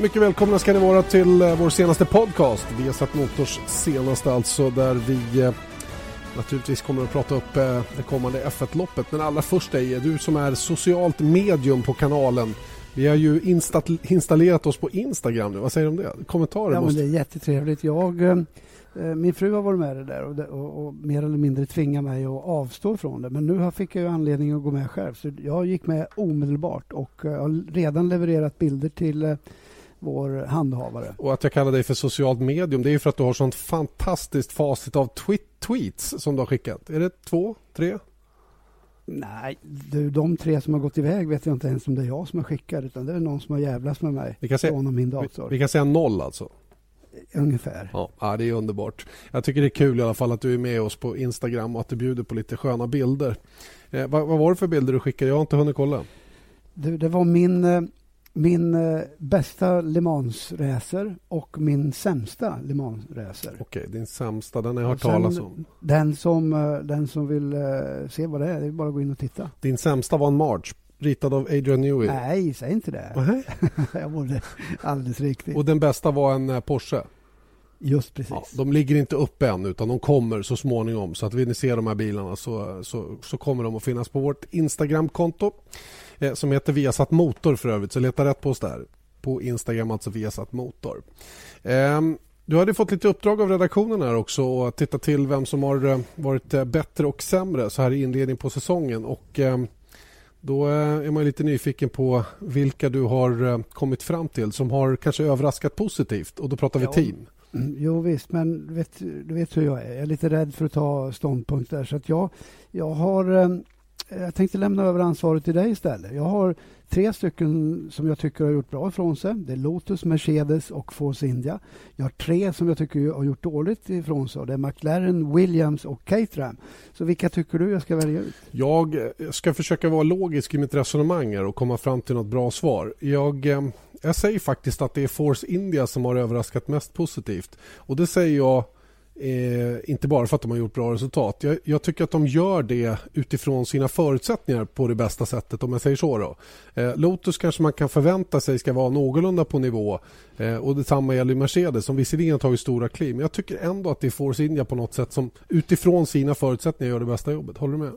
Mycket välkomna ska ni vara till eh, vår senaste podcast. Vi har satt Motors senaste alltså där vi eh, naturligtvis kommer att prata upp eh, det kommande F1-loppet. Men allra först är du som är socialt medium på kanalen. Vi har ju installerat oss på Instagram nu. Vad säger du om det? Kommentarer? Ja, måste... men det är jättetrevligt. Jag, min fru har varit med det där och, och, och, mer eller mindre tvingat mig att avstå från det. Men nu fick jag ju anledning att gå med själv. Så jag gick med omedelbart och har redan levererat bilder till vår handhavare. Och att jag kallar dig för socialt medium det är för att du har sånt fantastiskt facit av tweet tweets som du har skickat. Är det två, tre? Nej, du, de tre som har gått iväg vet jag inte ens om det är jag som har skickat utan det är någon som har jävlats med mig vi kan säga, från min dator. Vi, vi kan säga noll alltså? Ungefär. Ja, ja, det är underbart. Jag tycker det är kul i alla fall att du är med oss på Instagram och att du bjuder på lite sköna bilder. Eh, vad, vad, var det för bilder du skickade? Jag har inte hunnit kolla. Du, det var min eh, min eh, bästa Le Mans-racer och min sämsta Le Mans-racer. Okej, din sämsta, den har jag hört talas om. Den som, eh, den som vill eh, se vad det är, det är bara att gå in och titta. Din sämsta var en March, ritad av Adrian Newey? Nej, säg inte det. Nej. jag borde alldeles riktigt. Och den bästa var en eh, Porsche? Just precis. Ja, de ligger inte uppe än utan de kommer så småningom. Så att vill ni se de här bilarna så, så, så kommer de att finnas på vårt Instagram-konto eh, som heter Viasat Motor för övrigt. Så leta rätt på oss där. På Instagram alltså Viasat Motor. Eh, du hade fått lite uppdrag av redaktionen här också och titta till vem som har eh, varit eh, bättre och sämre så här i inledningen på säsongen. Och ehm, då eh, är man lite nyfiken på vilka du har kommit fram till som har kanske överraskat positivt och då pratar vi ja. team. Mm, jo visst, men vet, du vet hur jag är. Jag är lite rädd för att ta ståndpunkt där. Så att jag, jag har ehm, jag tänkte lämna över ansvaret till dig istället. Jag har tre stycken som jag tycker har gjort bra ifrån sig. Det är Lotus, Mercedes och Force India. Jag har tre som jag tycker har gjort dåligt ifrån sig. Det är McLaren, Williams och Caterham. Så vilka tycker du jag ska välja ut? Jag eh, ska försöka vara logisk i mitt resonemang och komma fram till något bra svar. Jag, eh, jag säger faktiskt att det är Force India som har överraskat mest positivt. Och det säger jag Eh, inte bara för att de har gjort bra resultat. Jag, jag, tycker att de gör det utifrån sina förutsättningar på det bästa sättet om jag säger så. Då. Eh, Lotus kanske man kan förvänta sig ska vara någorlunda på nivå eh, och detsamma gäller Mercedes som visserligen har tagit stora kliv. Men jag tycker ändå att det är Force India på något sätt som utifrån sina förutsättningar gör det bästa jobbet. Håller du med?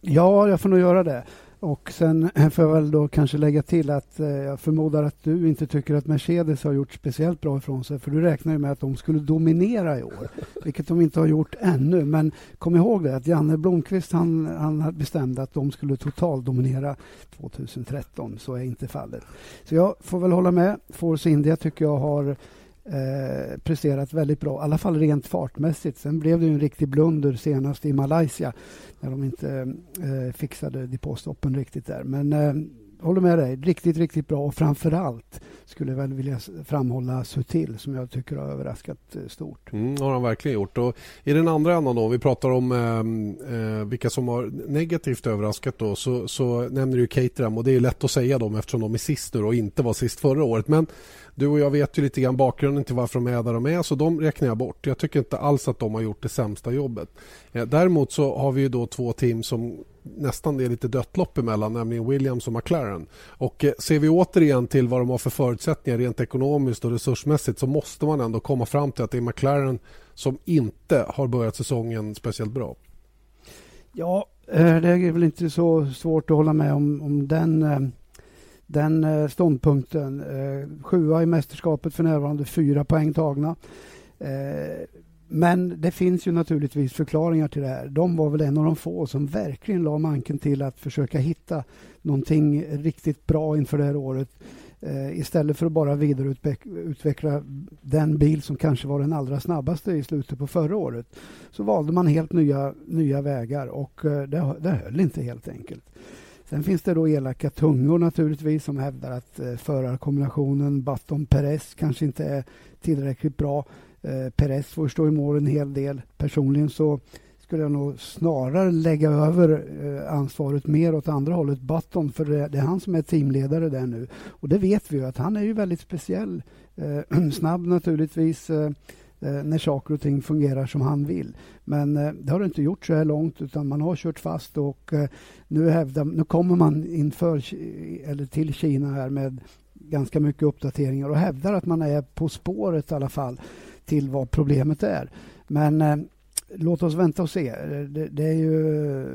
Ja, jag får nog göra det. Och sen får jag väl då kanske lägga till att eh, jag förmodar att du inte tycker att Mercedes har gjort speciellt bra ifrån sig. För du räknar ju med att de skulle dominera i år, vilket de inte har gjort ännu. Men kom ihåg det att Janne Blomqvist han, han bestämde att de skulle totaldominera 2013. Så är inte fallet. Så jag får väl hålla med. Force India tycker jag har eh, presterat väldigt bra, i alla fall rent fartmässigt. Sen blev det en riktig blunder senast i Malaysia när de inte eh, fixade depåstoppen riktigt där. Men eh, håller med dig, riktigt, riktigt bra och framför allt skulle jag väl vilja framhålla Sutil som jag tycker har överraskat eh, stort. Mm, har han verkligen gjort. Och I den andra änden då, vi pratar om eh, eh, vilka som har negativt överraskat då, så, så nämner du Caterham och det är lätt att säga dem eftersom de är sist nu och inte var sist förra året. Men du och jag vet ju lite grann bakgrunden till varför de är där de är så de räknar jag bort. Jag tycker inte alls att de har gjort det sämsta jobbet. Eh, däremot så har vi ju då två team som nästan det är lite dött lopp emellan, nämligen Williams och McLaren. Och eh, ser vi återigen till vad de har för förutsättningar rent ekonomiskt och resursmässigt så måste man ändå komma fram till att det är McLaren som inte har börjat säsongen speciellt bra. Ja, eh, det är väl inte så svårt att hålla med om, om den eh, den ståndpunkten. Sjua i mästerskapet för närvarande, fyra poäng tagna. Men det finns ju naturligtvis förklaringar till det här. De var väl en av de få som verkligen la manken till att försöka hitta någonting riktigt bra inför det här året. Eh, istället för att bara vidareutveckla den bil som kanske var den allra snabbaste i slutet på förra året så valde man helt nya, nya vägar och eh, det, det höll inte helt enkelt. Sen finns det då elaka tungor naturligtvis som hävdar att eh, förarkombinationen Button-Perez kanske inte är tillräckligt bra. Eh, Perez får stå i mål en hel del. Personligen så skulle jag nog snarare lägga över eh, ansvaret mer åt andra hållet, Button, för det, det, är han som är teamledare där nu. Och det vet vi ju att han är ju väldigt speciell. Eh, snabb naturligtvis. Eh, eh, när saker och ting fungerar som han vill. Men eh, det har det inte gjort så här långt utan man har kört fast och nu, hävdar, nu kommer man inför eller till Kina här med ganska mycket uppdateringar och hävdar att man är på spåret i alla fall till vad problemet är. Men eh, låt oss vänta och se. Det, det, är ju,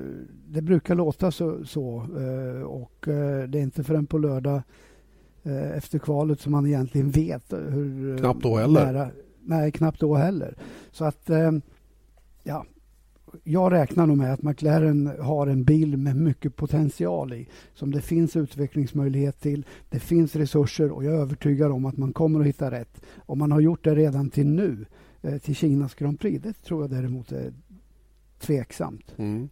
det brukar låta så, så eh, och eh, det är inte förrän på lördag eh, efter kvalet som man egentligen vet hur... Knappt då heller. Nära, nej, knappt då heller. Så att, ja, jag räknar nog med att McLaren har en bil med mycket potential i som det finns utvecklingsmöjlighet till. Det finns resurser och jag är övertygad om att man kommer att hitta rätt. Om man har gjort det redan till nu, eh, till Kinas Grand Prix, det tror jag däremot är tveksamt. Mm.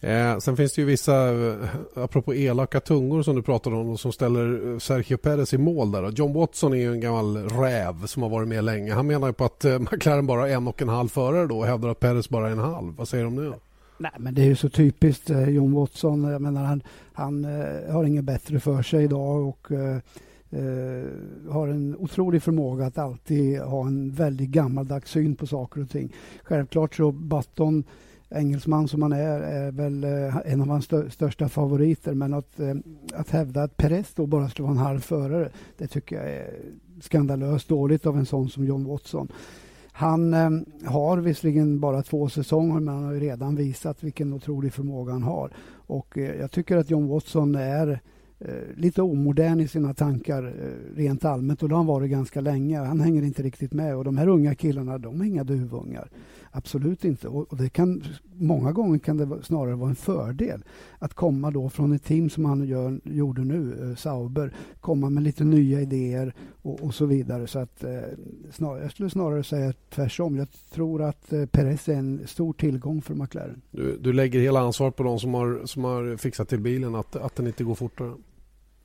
Eh, sen finns det ju vissa, eh, apropå elaka tungor som du pratade om, som ställer eh, Sergio Perez i mål där. John Watson är ju en gammal räv som har varit med länge. Han menar ju på att eh, McLaren bara är en och en halv förare då och hävdar att Perez bara är en halv. Vad säger de nu? Nej, men det är ju så typiskt John Watson. Jag menar, han, han har inget bättre för sig idag och har en otrolig förmåga att alltid ha en väldigt gammaldags syn på saker och ting. Självklart så Button engelsman som han är, är väl eh, en av hans största favoriter. Men att, eh, att hävda att Perez då bara skulle vara en halv förare, det tycker jag är skandalöst dåligt av en sån som John Watson. Han eh, har visserligen bara två säsonger, men han har redan visat vilken otrolig förmåga han har. Och jag tycker att John Watson är Eh, lite omodern i sina tankar eh, rent allmänt och det har han varit ganska länge. Han hänger inte riktigt med och de här unga killarna, de är inga duvungar. Absolut inte. Och, det kan, många gånger kan det snarare vara en fördel att komma då från ett team som han gör, gjorde nu, eh, Sauber, komma med lite nya idéer och, och så vidare. Så att, eh, snar, jag skulle snarare säga tvärtom. Jag tror att eh, Perez är en stor tillgång för McLaren. Du, du lägger hela ansvaret på de som har, som har fixat till bilen, att, att den inte går fortare?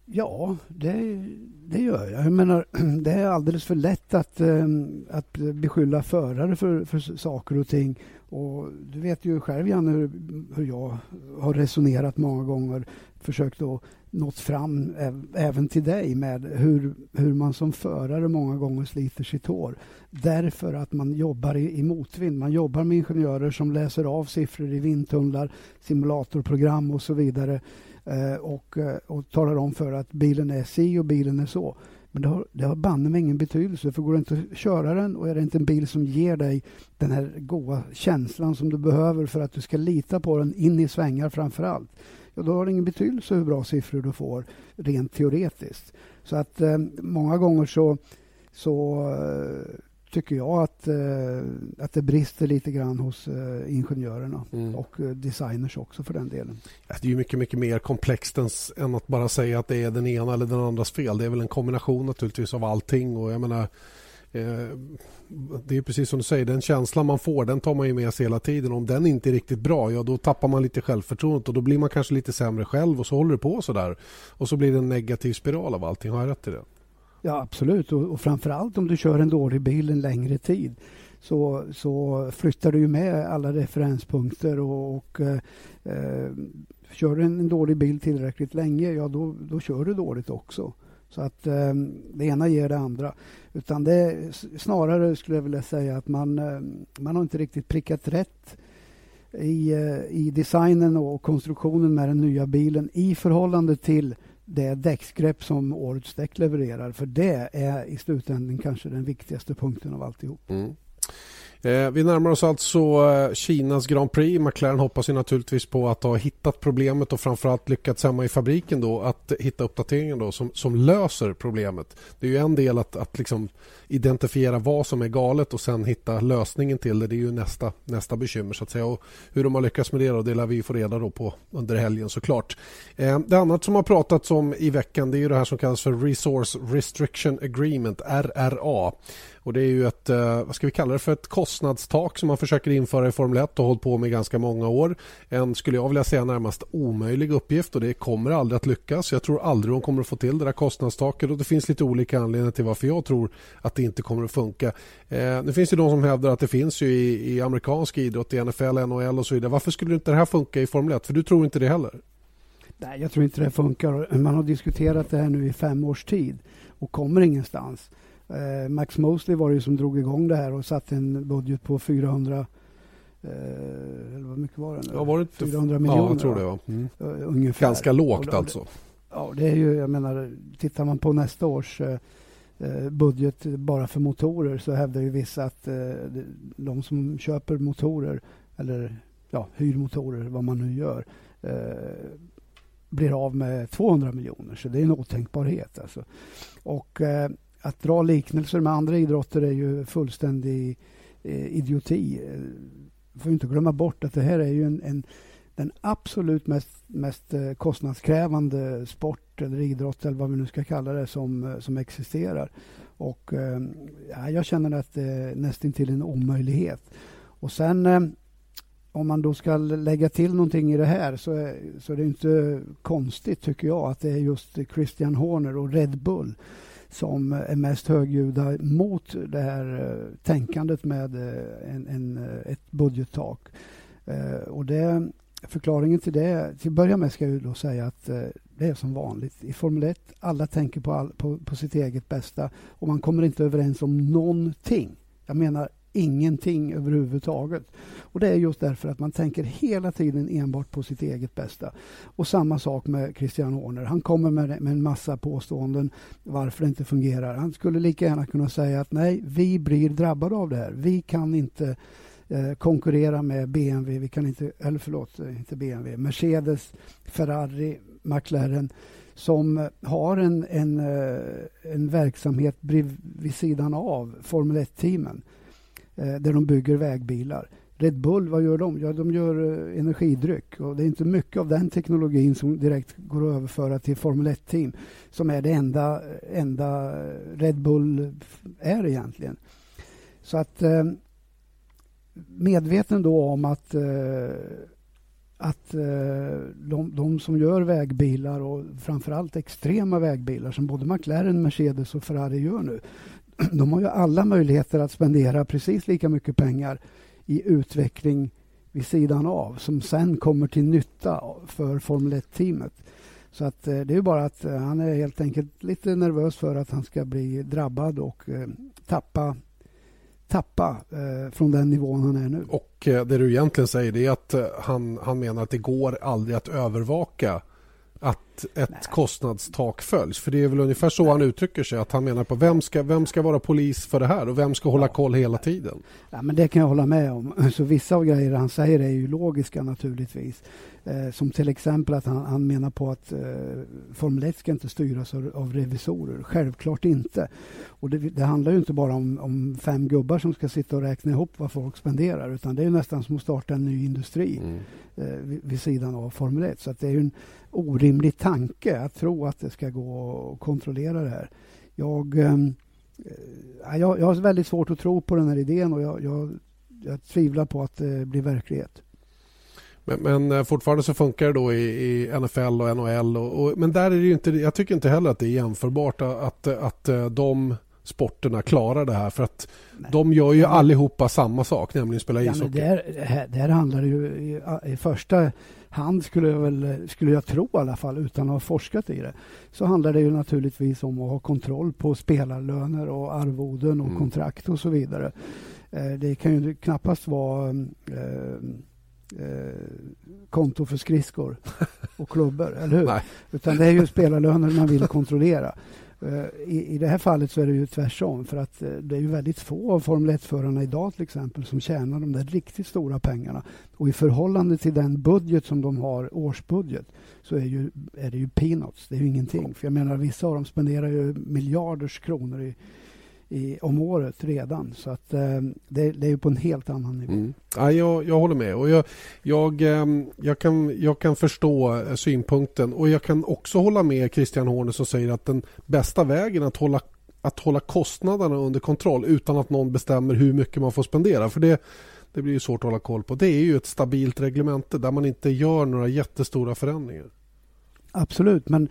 Ja, det, det gör jag. jag menar, det är alldeles för lätt att, ehm, att beskylla förare för, för saker och ting. Och du vet ju själv, Janne, hur, hur jag har resonerat många gånger. Försökt att nått fram även till dig med hur, hur man som förare många gånger sliter sitt hår. Därför att man jobbar i, i motvind. Man jobbar med ingenjörer som läser av siffror i vindtunnlar, simulatorprogram och så vidare Eh, och, eh, och talar om för att bilen är si och bilen är så. Men det har, det har banne mig ingen betydelse. För går det inte att köra den och är det inte en bil som ger dig den här goda känslan som du behöver för att du ska lita på den in i svängar framför allt. Ja, då har det ingen betydelse hur bra siffror du får rent teoretiskt. Så att eh, många gånger så, så eh, tycker jag att, eh, att det brister lite grann hos eh, ingenjörerna mm. och eh, designers också för den delen. Det är ju mycket, mycket mer komplext än, att bara säga att det är den ena eller den andras fel. Det är väl en kombination naturligtvis av allting och jag menar det är precis som du säger, den känslan man får den tar man ju med sig hela tiden. Om den inte är riktigt bra, ja då tappar man lite självförtroende och då blir man kanske lite sämre själv och så håller det på så där. Och så blir det en negativ spiral av allting. Har jag rätt i det? Ja, absolut. Och, och framförallt om du kör en dålig bil en längre tid så, så flyttar du ju med alla referenspunkter och, och eh, eh, kör du en, en dålig bil tillräckligt länge, ja då, då kör du dåligt också. Så att eh, det ena ger det andra. Utan det snarare skulle jag vilja säga att man, eh, man har inte riktigt prickat rätt i, eh, i designen och konstruktionen med den nya bilen i förhållande till det däcksgrepp som årets däck levererar. För det är i slutändan kanske den viktigaste punkten av alltihop. Mm. Eh, vi närmar oss alltså eh, Kinas Grand Prix. McLaren hoppas ju naturligtvis på att ha hittat problemet och framförallt lyckats hemma i fabriken då att hitta uppdateringen då som, som löser problemet. Det är ju en del att, att liksom identifiera vad som är galet och sen hitta lösningen till det. Det är ju nästa, nästa bekymmer så att säga. Och hur de har lyckats med det då, det lär vi få reda då på under helgen såklart. Eh, det annat som har pratats om i veckan det är ju det här som kallas för Resource Restriction Agreement, RRA. Och Det är ju ett, eh, vad ska vi kalla det för, ett kostnadstak som man försöker införa i Formel 1 och hållit på med ganska många år. En, skulle jag vilja säga, närmast omöjlig uppgift och det kommer aldrig att lyckas. Jag tror aldrig de kommer att få till det där kostnadstaket och det finns lite olika anledningar till varför jag tror att det inte kommer att funka. Eh, nu finns det de som hävdar att det finns ju i, i amerikansk idrott, i NFL, NHL och så vidare. Varför skulle inte det här funka i Formel 1? För du tror inte det heller? Nej, jag tror inte det funkar. Man har diskuterat det här nu i fem års tid och kommer ingenstans. Eh, Max Mosley var det som drog igång det här och satte en budget på 400 eh, eller vad mycket var det? Ja, var det 400 miljoner. Ja, jag tror det. Var. Mm. Ungefär. Ganska lågt alltså. Ja, det är ju, jag menar, tittar man på nästa års eh, budget bara för motorer så hävdar ju vissa att eh, de som köper motorer eller ja, hyr motorer, vad man nu gör, eh, blir av med 200 miljoner. Så det är en otänkbarhet. Alltså. Och eh, att dra liknelser med andra idrotter är ju fullständig eh, idioti. Vi får inte glömma bort att det här är ju en, en den absolut mest, mest eh, kostnadskrävande sport eller idrott eller vad vi nu ska kalla det som, eh, som existerar. Och eh, ja, jag känner att det är nästintill en omöjlighet. Och sen om man då ska lägga till någonting i det här så är, så är det inte konstigt tycker jag att det är just Christian Horner och Red Bull som är mest högljudda mot det här eh, tänkandet med eh, en, en, eh, ett budgettak. Och det förklaringen till det, till att börja med ska jag då säga att det är som vanligt. I Formel 1, alla tänker på, all, på, på sitt eget bästa och man kommer inte överens om någonting. Jag menar ingenting överhuvudtaget. Och Det är just därför att man tänker hela tiden enbart på sitt eget bästa. Och Samma sak med Christian Horner. Han kommer med, med en massa påståenden varför det inte fungerar. Han skulle lika gärna kunna säga att nej, vi blir drabbade av det här. Vi kan inte eh, konkurrera med BMW, vi kan inte, eller förlåt, inte BMW, Mercedes, Ferrari, McLaren som eh, har en, en, eh, en verksamhet vid sidan av Formel 1-teamen eh, Eh, där de bygger vägbilar. Red Bull, vad gör de? Ja, de gör eh, energidryck. Och det är inte mycket av den teknologin som direkt går att överföra till Formel 1-team som är det enda, eh, enda Red Bull är egentligen. Så att medveten då om att, eh, att eh, de, de, som gör vägbilar och framförallt extrema vägbilar som både McLaren, Mercedes och Ferrari gör nu. De har ju alla möjligheter att spendera precis lika mycket pengar i utveckling vid sidan av som sen kommer till nytta för Formel 1-teamet. Så att eh, det är bara att eh, han är helt enkelt lite nervös för att han ska bli drabbad och eh, tappa tappa eh, från den nivån han är nu. Och eh, det du egentligen säger är att eh, han, han menar att det går aldrig att övervaka att ett Nej. kostnadstak följs. För det är väl ungefär så Nej. han uttrycker sig. Att han menar på vem ska, vem ska vara polis för det här och vem ska hålla koll hela tiden? Ja, men det kan jag hålla med om. Så vissa av grejerna han säger är ju logiska naturligtvis. Eh, som till exempel att han, han menar på att eh, Formel 1 ska inte styras av, av revisorer. Självklart inte. Och det, det handlar ju inte bara om, om, fem gubbar som ska sitta och räkna ihop vad folk spenderar utan det är nästan som att starta en ny industri mm. eh, vid, vid, sidan av Formel 1. Så det är en orimlig tanke att tro att det ska gå att kontrollera det här. Jag, ehm, eh, jag, jag har väldigt svårt att tro på den här idén och jag, jag, jag tvivlar på att det blir verklighet. Men, men, eh, fortfarande så funkar det då i, i NFL och NHL. Och, och, men där är det inte, jag tycker inte heller att det är jämförbart att, att, att eh, de sporterna klarar det här. För att Nej. de gör ju allihopa samma sak, nämligen spela ja, ishockey. Där, där handlar det ju i, i, första hand, skulle jag, väl, skulle jag tro i alla fall, utan att ha forskat i det, så handlar det ju naturligtvis om att ha kontroll på spelarlöner och arvoden och mm. kontrakt och så vidare. Eh, det kan ju knappast vara eh, eh, konto för skridskor och klubbor, eller hur? Nej. Utan det är ju spelarlöner man vill kontrollera. Eh, I, I det här fallet så är det ju tvärtom för att eh, det är ju väldigt få av Formel 1-förarna idag till exempel som tjänar de där riktigt stora pengarna. Och i förhållande till den budget som de har, årsbudget, så är, ju, är det ju peanuts. Det är ju ingenting. För jag menar, vissa av dem spenderar ju miljarders kronor i, i, om året redan. Så att, eh, det, det, är på en helt annan nivå. Mm. Ja, jag, jag håller med. Och jag, jag, eh, jag, kan, jag kan förstå eh, synpunkten. Och Jag kan också hålla med Christian Horner som säger att den bästa vägen att hålla, att hålla kostnaderna under kontroll utan att någon bestämmer hur mycket man får spendera. För det, det blir ju svårt att hålla koll på. Det är ju ett stabilt reglemente där man inte gör några jättestora förändringar. Absolut, men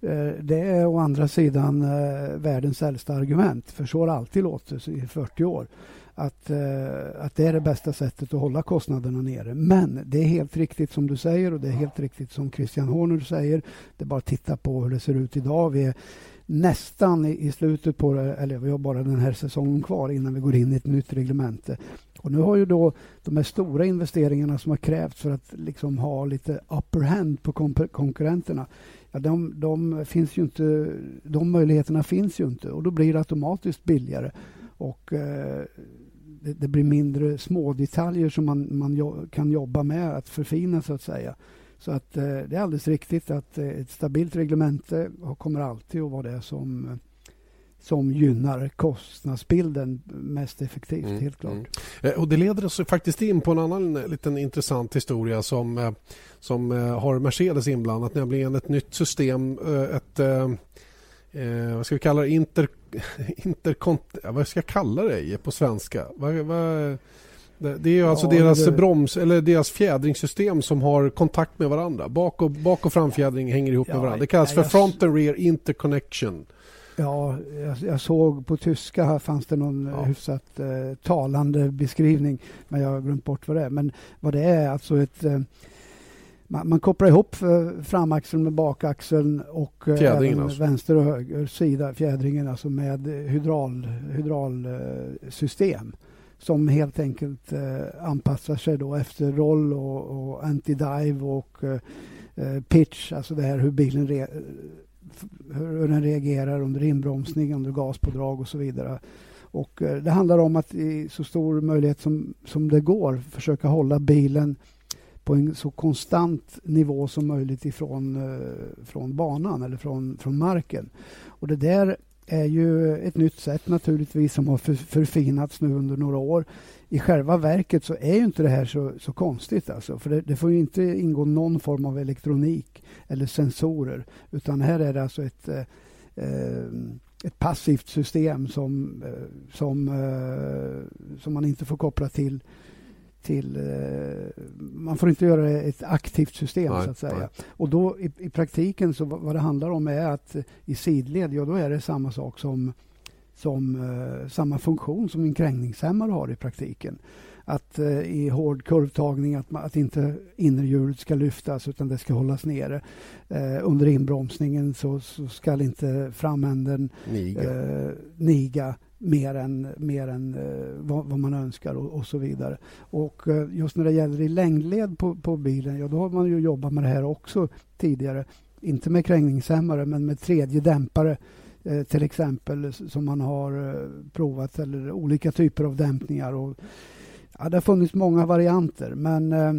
Eh, det är å andra sidan eh, världens äldsta argument, för så har det alltid låtit i 40 år. Att, eh, att det är det bästa sättet att hålla kostnaderna nere. Men det är helt riktigt som du säger och det är helt riktigt som Christian Horner säger. Det är bara att titta på hur det ser ut idag. Vi är nästan i slutet på det, eller vi har bara den här säsongen kvar innan vi går in i ett nytt reglemente. Och nu har ju då de här stora investeringarna som har krävts för att liksom ha lite upper hand på konkurrenterna. Ja, de, de, finns ju inte, de möjligheterna finns ju inte och då blir det automatiskt billigare. Och eh, det, det, blir mindre små detaljer som man, man jo, kan jobba med att förfina så att säga. Så att eh, det är alldeles riktigt att eh, ett stabilt reglemente kommer alltid att vara det som eh, som gynnar kostnadsbilden mest effektivt, mm, helt klart. Mm. Och det leder oss faktiskt in på en annan eh, liten intressant historia som, eh, som har Mercedes inblandat, nämligen ett nytt system, ett eh, vad ska vi kalla det, inter, interkont, vad ska jag kalla det på svenska? Vad, vad, det är ju alltså ja, deras det... broms eller deras fjädringssystem som har kontakt med varandra. Bak och, bak och framfjädring hänger ihop ja, med varandra. Det kallas ja, för front and rear interconnection. Ja, jag, jag, såg på tyska här fanns det någon ja. hyfsat eh, talande beskrivning, men jag har glömt bort vad det är. Men vad det är alltså ett eh, man, man, kopplar ihop eh, framaxeln med bakaxeln och eh, även alltså. vänster och höger sida, fjädringen alltså med hydraul, hydraulsystem som helt enkelt eh, anpassar sig då efter roll och, och anti-dive och eh, eh pitch, alltså det här hur bilen re, hur den reagerar under inbromsning, under gaspådrag och så vidare. Och eh, det handlar om att i så stor möjlighet som, som det går försöka hålla bilen på en så konstant nivå som möjligt ifrån eh, från banan eller från, från marken. Och det där är ju ett nytt sätt naturligtvis som har förfinats nu under några år. I själva verket så är ju inte det här så, så konstigt alltså, för det, det får inte ingå någon form av elektronik eller sensorer, utan här är det alltså ett eh, eh ett passivt system som, eh, som, eh, som man inte får koppla till till... Eh, man får inte göra ett aktivt system, nej, så att säga. Nej. Och då i, i, praktiken, så vad det handlar om är att i sidled, ja då är det samma sak som, som eh, samma funktion som en krängningshämmare har i praktiken. Att eh, i hård kurvtagning, att, att inte innerhjulet ska lyftas utan det ska hållas nere. Eh, under inbromsningen så, så ska inte framänden niga. Eh, niga mer än, mer än eh, vad, vad, man önskar och, och, så vidare. Och eh, just när det gäller i längdled på, på bilen, ja då har man ju jobbat med det här också tidigare. Inte med krängningshämmare men med tredje dämpare eh, till exempel som man har eh, provat eller olika typer av dämpningar. Och, ja, det har funnits många varianter men eh,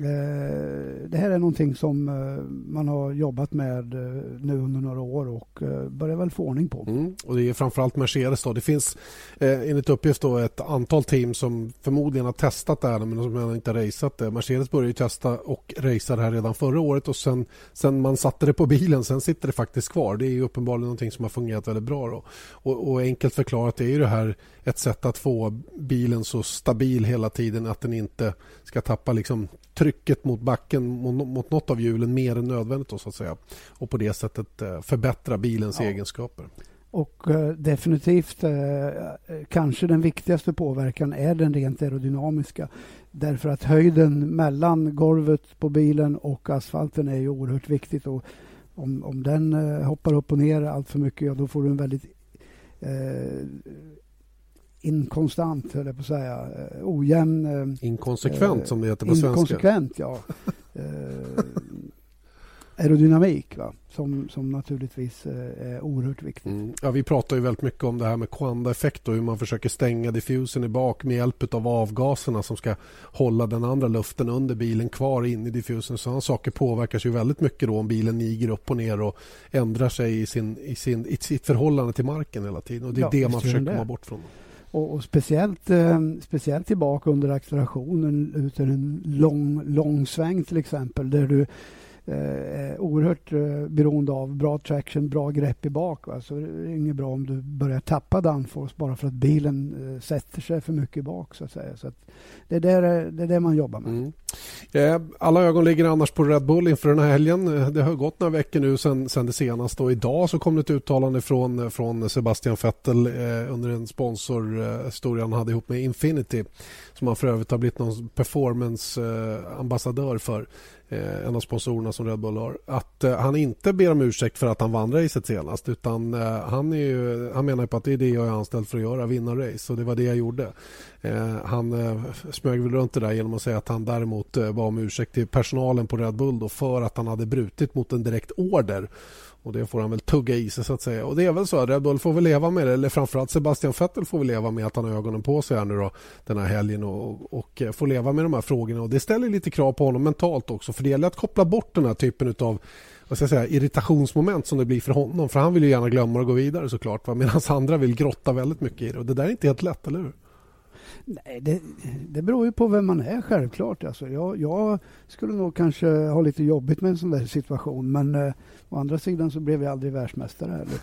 Eh, det här är någonting som eh, man har jobbat med eh, nu under några år och börjar väl få ordning på. Mm. Och det är framförallt Mercedes. Då. Det finns enligt uppgift då ett antal team som förmodligen har testat det här men som inte har raceat det. Mercedes började testa och racea det här redan förra året och sen, sen man satte det på bilen sen sitter det faktiskt kvar. Det är uppenbarligen någonting som har fungerat väldigt bra. Då. Och, och enkelt förklarat är ju det här ett sätt att få bilen så stabil hela tiden att den inte ska tappa liksom trycket mot backen mot, mot något av hjulen mer än nödvändigt då, så att säga. Och på det sättet eh, förbättra bilens ja. egenskaper. Och eh, definitivt eh, kanske den viktigaste påverkan är den rent aerodynamiska. Därför att höjden mellan golvet på bilen och asfalten är ju oerhört viktigt. Och om, om den eh, hoppar upp och ner allt för mycket, ja, då får du en väldigt eh, inkonstant, höll jag på att säga. Eh, ojämn... Eh, Inkonsekvent, eh, som det heter på svenska. Inkonsekvent, ja. eh, aerodynamik, va? Som, som naturligtvis eh, är oerhört viktigt. Mm. Ja, vi pratar ju väldigt mycket om det här med Quanda-effekt och hur man försöker stänga diffusen i bak med hjälp av avgaserna som ska hålla den andra luften under bilen kvar in i diffusen. Sådana saker påverkas ju väldigt mycket då om bilen niger upp och ner och ändrar sig i, sin, i, sin, i sitt förhållande till marken hela tiden. Och Det är ja, det man försöker komma bort från. Och, och, speciellt, eh, speciellt tillbaka under accelerationen ut en lång, lång sväng till exempel där du eh, oerhört eh, beroende av bra traction, bra grepp i bak. Va? Så det är inget bra om du börjar tappa downforce bara för att bilen eh, sätter sig för mycket bak. Så att säga. Så att det, är där, det är det man jobbar med. Mm. Eh, alla ögon ligger annars på Red Bull inför den här helgen. Eh, det har gått några veckor nu sen, sen det senaste och idag så kom det ett uttalande från, eh, från Sebastian Vettel eh, under en sponsorhistoria eh, han hade ihop med Infinity som han för övrigt har blivit någon performance-ambassadör för. eh, en av sponsorerna som Red Bull har, att eh, han inte ber om ursäkt för att han vann racet senast utan eh, han, är ju, han menar på att det är det jag är anställd för att göra, vinna race och det var det jag gjorde. Eh, han eh, smög väl runt det där genom att säga att han däremot eh, bad om ursäkt till personalen på Red Bull då för att han hade brutit mot en direkt order och det får han väl tugga i sig så att säga. Och det är väl så att Red Bull får väl leva med det. Eller framförallt Sebastian Vettel får väl leva med att han har ögonen på sig här nu då den här helgen och, och eh, får leva med de här frågorna. Och det ställer lite krav på honom mentalt också. För det gäller att koppla bort den här typen av vad ska jag säga, irritationsmoment som det blir för honom. För han vill ju gärna glömma och gå vidare såklart. Medan andra vill grotta väldigt mycket i det. Och det där är inte helt lätt, eller hur? Nej, det, det beror ju på vem man är självklart. Alltså, jag, jag skulle nog kanske ha lite jobbigt med en sån där situation men eh, å andra sidan så blev jag aldrig världsmästare heller.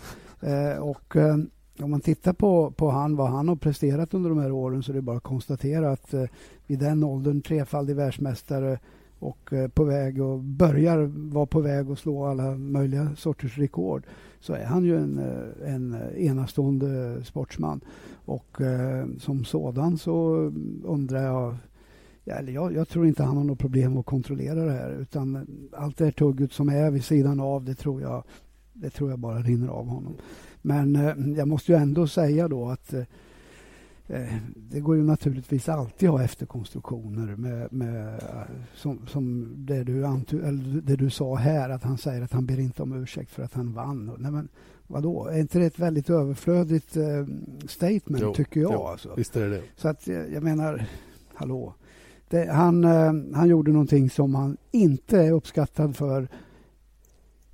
Eh, och eh, om man tittar på, på han, vad han har presterat under de här åren så är det bara att konstatera att eh, vid den åldern, trefaldig världsmästare och eh, på väg och börjar vara på väg att slå alla möjliga sorters rekord så är han ju en, eh, en enastående sportsman. Och eh, som sådan så undrar jag eller jag, jag, tror inte han har något problem att kontrollera det här utan allt det här tugget som är vid sidan av det tror jag, det tror jag bara rinner av honom. Men eh, jag måste ju ändå säga då att Eh, det går ju naturligtvis alltid att ha efterkonstruktioner med, med, som, som det, du eller det du sa här, att han säger att han ber inte om ursäkt för att han vann. Nej, men vadå? Är inte det ett väldigt överflödigt eh, statement, jo, tycker jag? Jo, alltså. Visst är det Så att eh, jag menar, hallå. Det, han, eh, han gjorde någonting som han inte är uppskattad för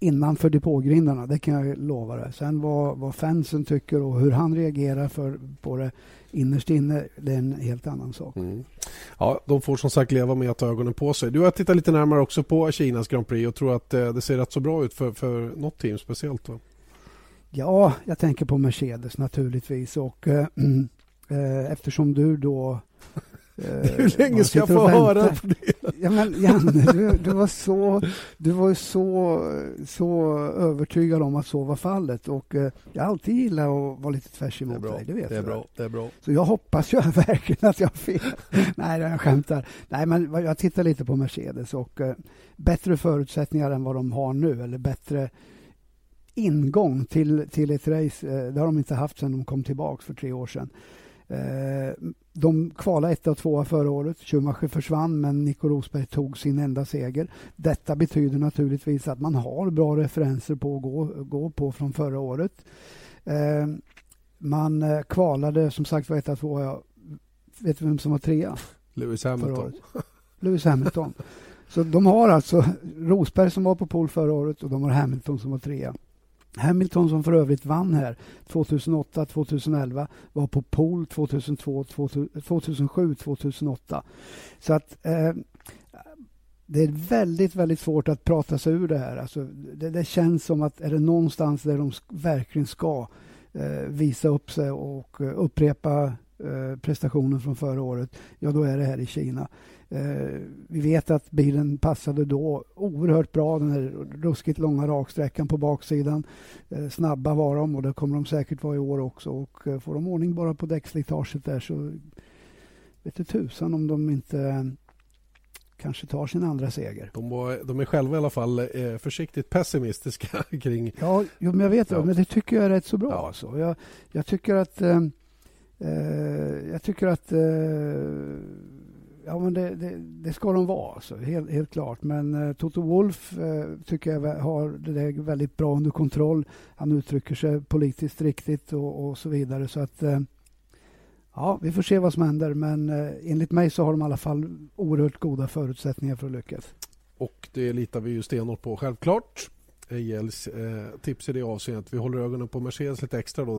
innanför depågrindarna, det kan jag lova dig. Sen vad, vad fansen tycker och hur han reagerar för, på det innerst inne, det är en helt annan sak. Mm. Ja, de får som sagt leva med att ha ögonen på sig. Du har tittat lite närmare också på Kinas Grand Prix och tror att eh, det ser rätt så bra ut för, för något team speciellt? Va? Ja, jag tänker på Mercedes naturligtvis och äh, äh, eftersom du då hur länge ska jag få höra på det? Ja, men Janne, du, du, var, så, du var så, så övertygad om att så var fallet. Och eh, Jag har alltid gillat att vara lite tvärs emot dig. Det vet det är, bra, det är bra. Så jag hoppas ju verkligen att jag har fel. Nej, jag skämtar. Nej, men jag tittar lite på Mercedes och eh, bättre förutsättningar än vad de har nu. Eller bättre ingång till, till ett race. Eh, det har de inte haft sedan de kom tillbaka för tre år sedan. De kvalade etta och tvåa förra året. Schumacher försvann, men Nico Rosberg tog sin enda seger. Detta betyder naturligtvis att man har bra referenser på att gå, gå på från förra året. Eh, man eh, kvalade, som sagt var etta och tvåa. Vet du vem som var trea? Lewis Hamilton. Lewis Hamilton. Så de har alltså Rosberg som var på pol förra året och de har Hamilton som var trea. Hamilton som för övrigt vann här 2008, 2011 var på pol 2002, 2007, 2008. Så att eh, det är väldigt, väldigt svårt att prata sig ur det här. Alltså, det, det känns som att är det någonstans där de verkligen ska eh, visa upp sig och eh, upprepa eh, prestationen från förra året, ja då är det här i Kina. Eh, vi vet att bilen passade då oerhört bra, den här ruskigt långa raksträckan på baksidan. Eh, snabba var de och det kommer de säkert vara i år också. Och eh, får de ordning bara på däckslitaget där så vet du tusan om de inte kanske tar sin andra seger. De, var, de är själva i alla fall eh, försiktigt pessimistiska kring... Ja, jo, men jag vet ja. men det tycker jag är rätt så bra. Ja. Alltså. Jag, jag tycker att... Eh, jag tycker att Ja, men det, det, det, ska de vara, alltså, helt, helt klart. Men eh, Toto Wolf eh, tycker jag har det där väldigt bra under kontroll. Han uttrycker sig politiskt riktigt och, och så vidare. Så att, eh, ja, vi får se vad som händer. Men eh, enligt mig så har de i alla fall oerhört goda förutsättningar för att lyckas. Och det litar vi ju stenhårt på, självklart. Eh, Ejels eh, tips i det avseendet. Vi håller ögonen på Mercedes lite extra då.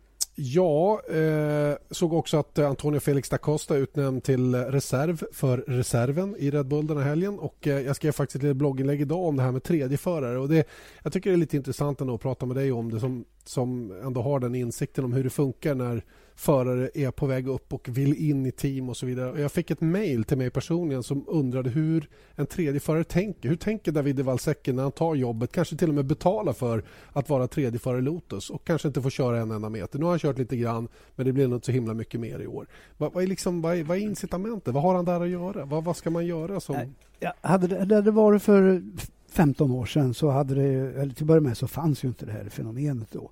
Ja, eh, såg också att eh, Antonio Felix da Costa utnämnd till reserv för reserven i Red Bull den här helgen. Och eh, jag skrev faktiskt ett blogginlägg idag om det här med tredjeförare. Och det, jag tycker det är lite intressant att prata med dig om det. Som som ändå har den insikten om hur det funkar när förare är på väg upp och vill in i team och så vidare. Jag fick ett mejl till mig personligen som undrade hur en tredje förare tänker. Hur tänker David Valsecki när han tar jobbet, kanske till och med betalar för att vara tredje förare i Lotus och kanske inte får köra en enda meter. Nu har han kört lite grann, men det blir nog inte så himla mycket mer i år. Vad, vad, är, liksom, vad, är, vad är incitamentet? Vad har han där att göra? Vad, vad ska man göra? Som... Ja, hade det, hade det varit för 15 år sedan så hade det, eller till att börja med så fanns ju inte det här fenomenet då.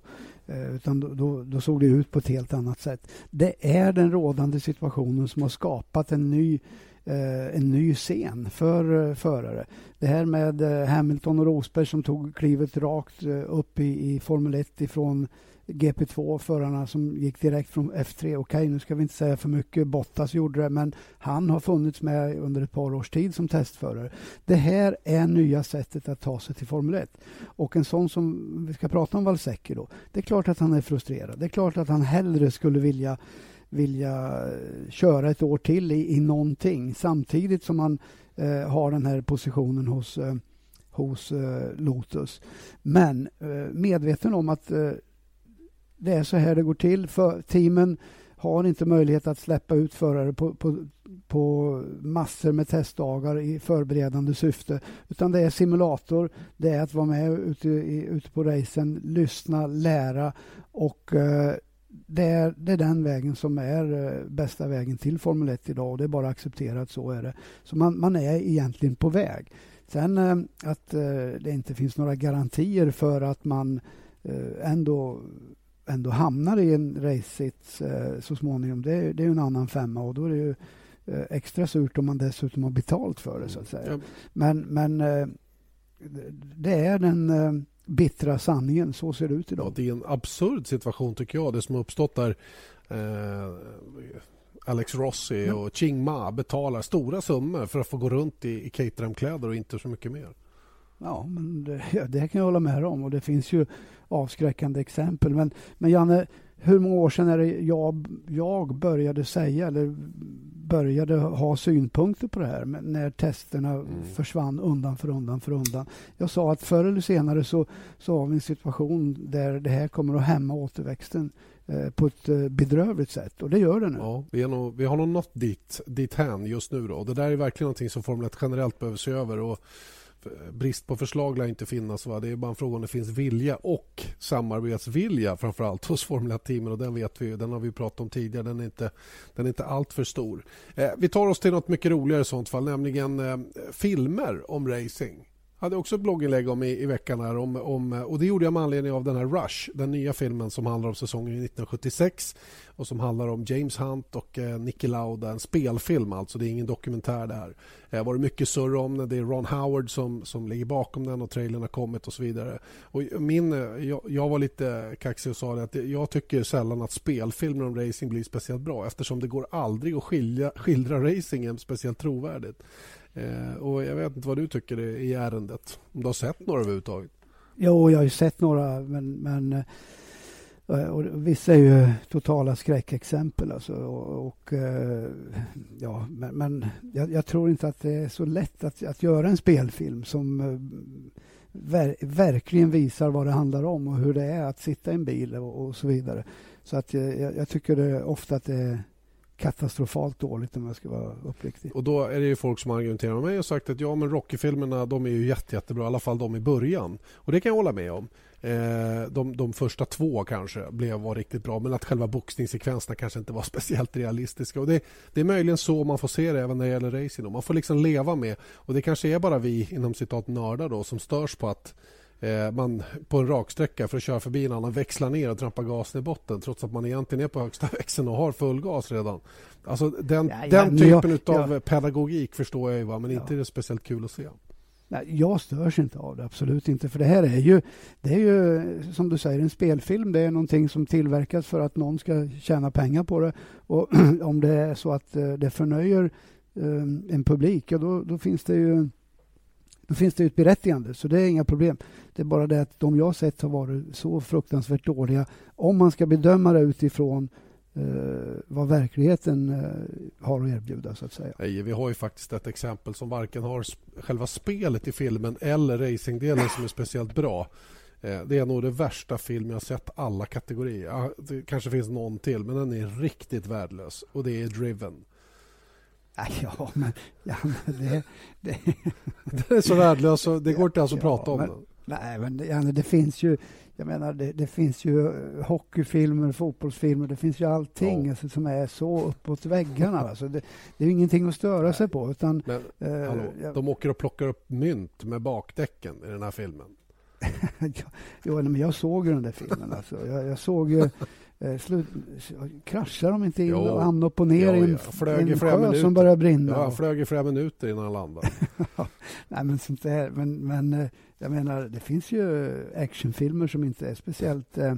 Eh, utan då, då, då, såg det ut på ett helt annat sätt. Det är den rådande situationen som har skapat en ny eh, en ny scen för eh, förare. Det här med eh, Hamilton och Rosberg som tog klivet rakt upp i, i Formel 1 ifrån GP2, förarna som gick direkt från F3. Okej, nu ska vi inte säga för mycket. Bottas gjorde det, men han har funnits med under ett par års tid som testförare. Det här är nya sättet att ta sig till Formel 1. Och en sån som vi ska prata om, Valsecki då. Det är klart att han är frustrerad. Det är klart att han hellre skulle vilja vilja eh, köra ett år till i, i någonting samtidigt som han eh, har den här positionen hos, eh, hos eh, Lotus. Men eh, medveten om att eh, det är så här det går till. För teamen har inte möjlighet att släppa ut förare på, på, på massor med testdagar i förberedande syfte. Utan det är simulator, det är att vara med ute, i, ute på racen, lyssna, lära och eh, det är, det är den vägen som är eh, bästa vägen till Formel 1 idag och det är bara att acceptera att så är det. Så man, man är egentligen på väg. Sen eh, att eh, det inte finns några garantier för att man eh, ändå ändå hamnar i en racesits eh, så småningom, det, det är en annan femma och då är det ju eh, extra surt om man dessutom har betalt för det så att säga. Ja. Men, men eh, det är den eh, bittra sanningen, så ser det ut idag. Ja, det är en absurd situation tycker jag, det som har uppstått där eh, Alex Rossi ja. och Ching Ma betalar stora summor för att få gå runt i, i Caterham-kläder och inte så mycket mer. Ja, men det, det, kan jag hålla med om och det finns ju avskräckande exempel. Men, men Janne, hur många år sedan är det jag, jag började säga eller började ha synpunkter på det här när testerna mm. försvann undan för undan för undan. Jag sa att förr eller senare så, så har vi en situation där det här kommer att hämma återväxten eh, på ett eh, bedrövligt sätt och det gör det nu. Ja, vi, nog, vi har nog nått dit, dit hän just nu. Då. Det där är verkligen någonting som Formel 1 generellt behöver se över. Och brist på förslag lär inte finnas. Va? Det är bara en fråga om det finns vilja och samarbetsvilja framförallt hos Formel 1-teamen. Den vet vi, den har vi pratat om tidigare. Den är inte, den är inte allt för stor. Eh, vi tar oss till något mycket roligare i sånt fall, nämligen eh, filmer om racing hade också ett blogginlägg om i, i veckan. Här om, om, och Det gjorde jag med anledning av den här Rush, den nya filmen som handlar om säsongen 1976 och som handlar om James Hunt och eh, Niki Lauda. En spelfilm, alltså. Det är ingen dokumentär. Det här. Eh, har varit mycket surr om den. Det är Ron Howard som, som ligger bakom den och trailern har kommit och så vidare. Och min, eh, jag, jag var lite kaxig och sa att jag tycker sällan att spelfilmer om racing blir speciellt bra eftersom det går aldrig att skilja, skildra racingen speciellt trovärdigt. Eh, och Jag vet inte vad du tycker i ärendet. Om du har sett några överhuvudtaget? Jo, jag har ju sett några, men, men eh, och vissa är ju totala skräckexempel. Alltså, och, och eh, ja, men, men jag, jag, tror inte att det är så lätt att, att göra en spelfilm som eh, ver, verkligen visar vad det handlar om och hur det är att sitta i en bil och, och så vidare. Så att jag, jag tycker det ofta att det är katastrofalt dåligt om jag ska vara uppriktig. Och då är det ju folk som argumenterar med mig och sagt att ja men Rocky-filmerna de är ju jätte, jättebra, i alla fall de i början. Och det kan jag hålla med om. Eh, de, de första två kanske blev, var riktigt bra men att själva boxningssekvenserna kanske inte var speciellt realistiska. Och det, det är möjligen så man får se det även när det gäller racing. Man får liksom leva med, och det kanske är bara vi inom citat nördar då som störs på att man på en raksträcka för att köra förbi en annan växlar ner och trampar gasen i botten trots att man egentligen är på högsta växeln och har full gas redan. Alltså den, ja, ja, den typen av ja. pedagogik förstår jag ju, va? men inte är det speciellt kul att se. Nej, jag störs inte av det, absolut inte. För det här är ju, det är ju som du säger en spelfilm. Det är någonting som tillverkas för att någon ska tjäna pengar på det. Och om det är så att eh, det förnöjer eh, en publik, ja, då, då finns det ju då finns det ett berättigande, så det är inga problem. Det är bara det att de jag sett har varit så fruktansvärt dåliga. Om man ska bedöma det utifrån eh, vad verkligheten eh, har att erbjuda, så att säga. Nej, vi har ju faktiskt ett exempel som varken har själva spelet i filmen eller racingdelen som är speciellt bra. Eh, det är nog det värsta film jag sett alla kategorier. Det kanske finns någon till, men den är riktigt värdelös. Och det är Driven. Ja, men, ja, men det, det... Den är så värdelös så det går inte ens att ja, prata om men. Nej, men det, ja, det finns ju jag menar, det, det, finns ju hockeyfilmer, fotbollsfilmer, det finns ju allting ja. alltså, som är så uppåt väggarna. Alltså, det, det är ju ingenting att störa Nej. sig på. Utan, men, eh, hallå, jag... De åker och plockar upp mynt med bakdäcken i den här filmen. ja, men jag såg ju den där filmen. Alltså. Jag, jag såg ju... Eh, slut, kraschade de inte in jo. och hamnade upp och ner jo, i en, sjö som började brinna? Ja, jag flög i flera minuter innan han landade. Nej, men sånt där. Men, men eh, jag menar, det finns ju actionfilmer som inte är speciellt eh,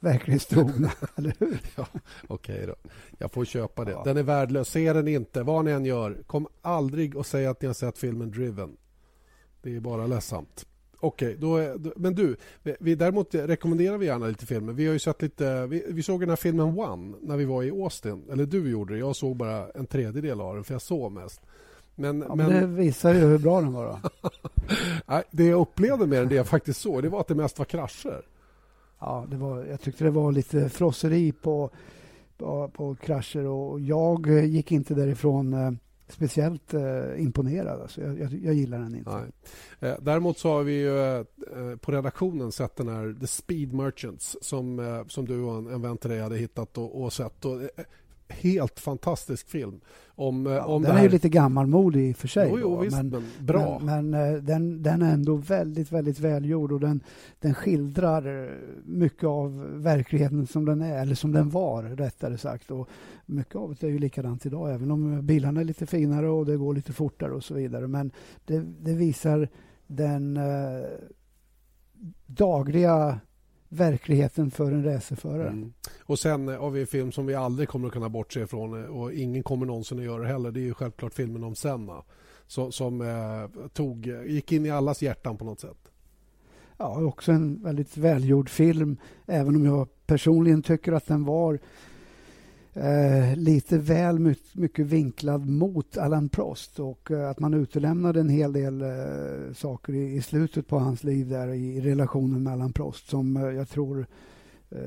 verklighetstrogna, eller hur? Ja, Okej okay då. Jag får köpa det. Ja. Den är värdelös. Se den inte, vad ni än gör. Kom aldrig och säg att ni har sett filmen Driven. Det är bara ledsamt. Okej, okay, men du, vi, däremot rekommenderar vi gärna lite filmer. Vi har ju sett lite, vi, vi, såg den här filmen One när vi var i Austin. Eller du gjorde det, jag såg bara en tredjedel av den för jag såg mest. Men, ja, men... Det visar ju hur bra den var då. Nej, det jag upplevde med den, det jag faktiskt såg, det var att det mest var krascher. Ja, det var, jag tyckte det var lite frosseri på, på, på krascher och jag gick inte därifrån eh, speciellt eh, imponerad. Alltså, jag, jag, jag, gillar den inte. Eh, däremot så har vi ju, eh, på redaktionen sett den här The Speed Merchants som, eh, som du och en, en vän till dig hade hittat och, och sett. Och, eh, helt fantastisk film. Om, ja, om den är ju lite gammalmodig i och för sig. Jo, jo, visst, men, men, bra. Men, men den, den, är ändå väldigt, väldigt välgjord och den, den skildrar mycket av verkligheten som den är, eller som den var rättare sagt. Och mycket av det är ju likadant idag, även om bilarna är lite finare och det går lite fortare och så vidare. Men det, det visar den eh, dagliga verkligheten för en racerförare. Mm. Och sen har vi en film som vi aldrig kommer att kunna bortse ifrån och ingen kommer någonsin att göra det heller. Det är ju självklart filmen om Senna som, som eh, tog, gick in i allas hjärtan på något sätt. Ja, också en väldigt välgjord film, även om jag personligen tycker att den var eh, lite väl mycket vinklad mot Alan Prost och eh, att man utelämnade en hel del eh, saker i, i, slutet på hans liv där i relationen med Alan Prost som eh, jag tror eh,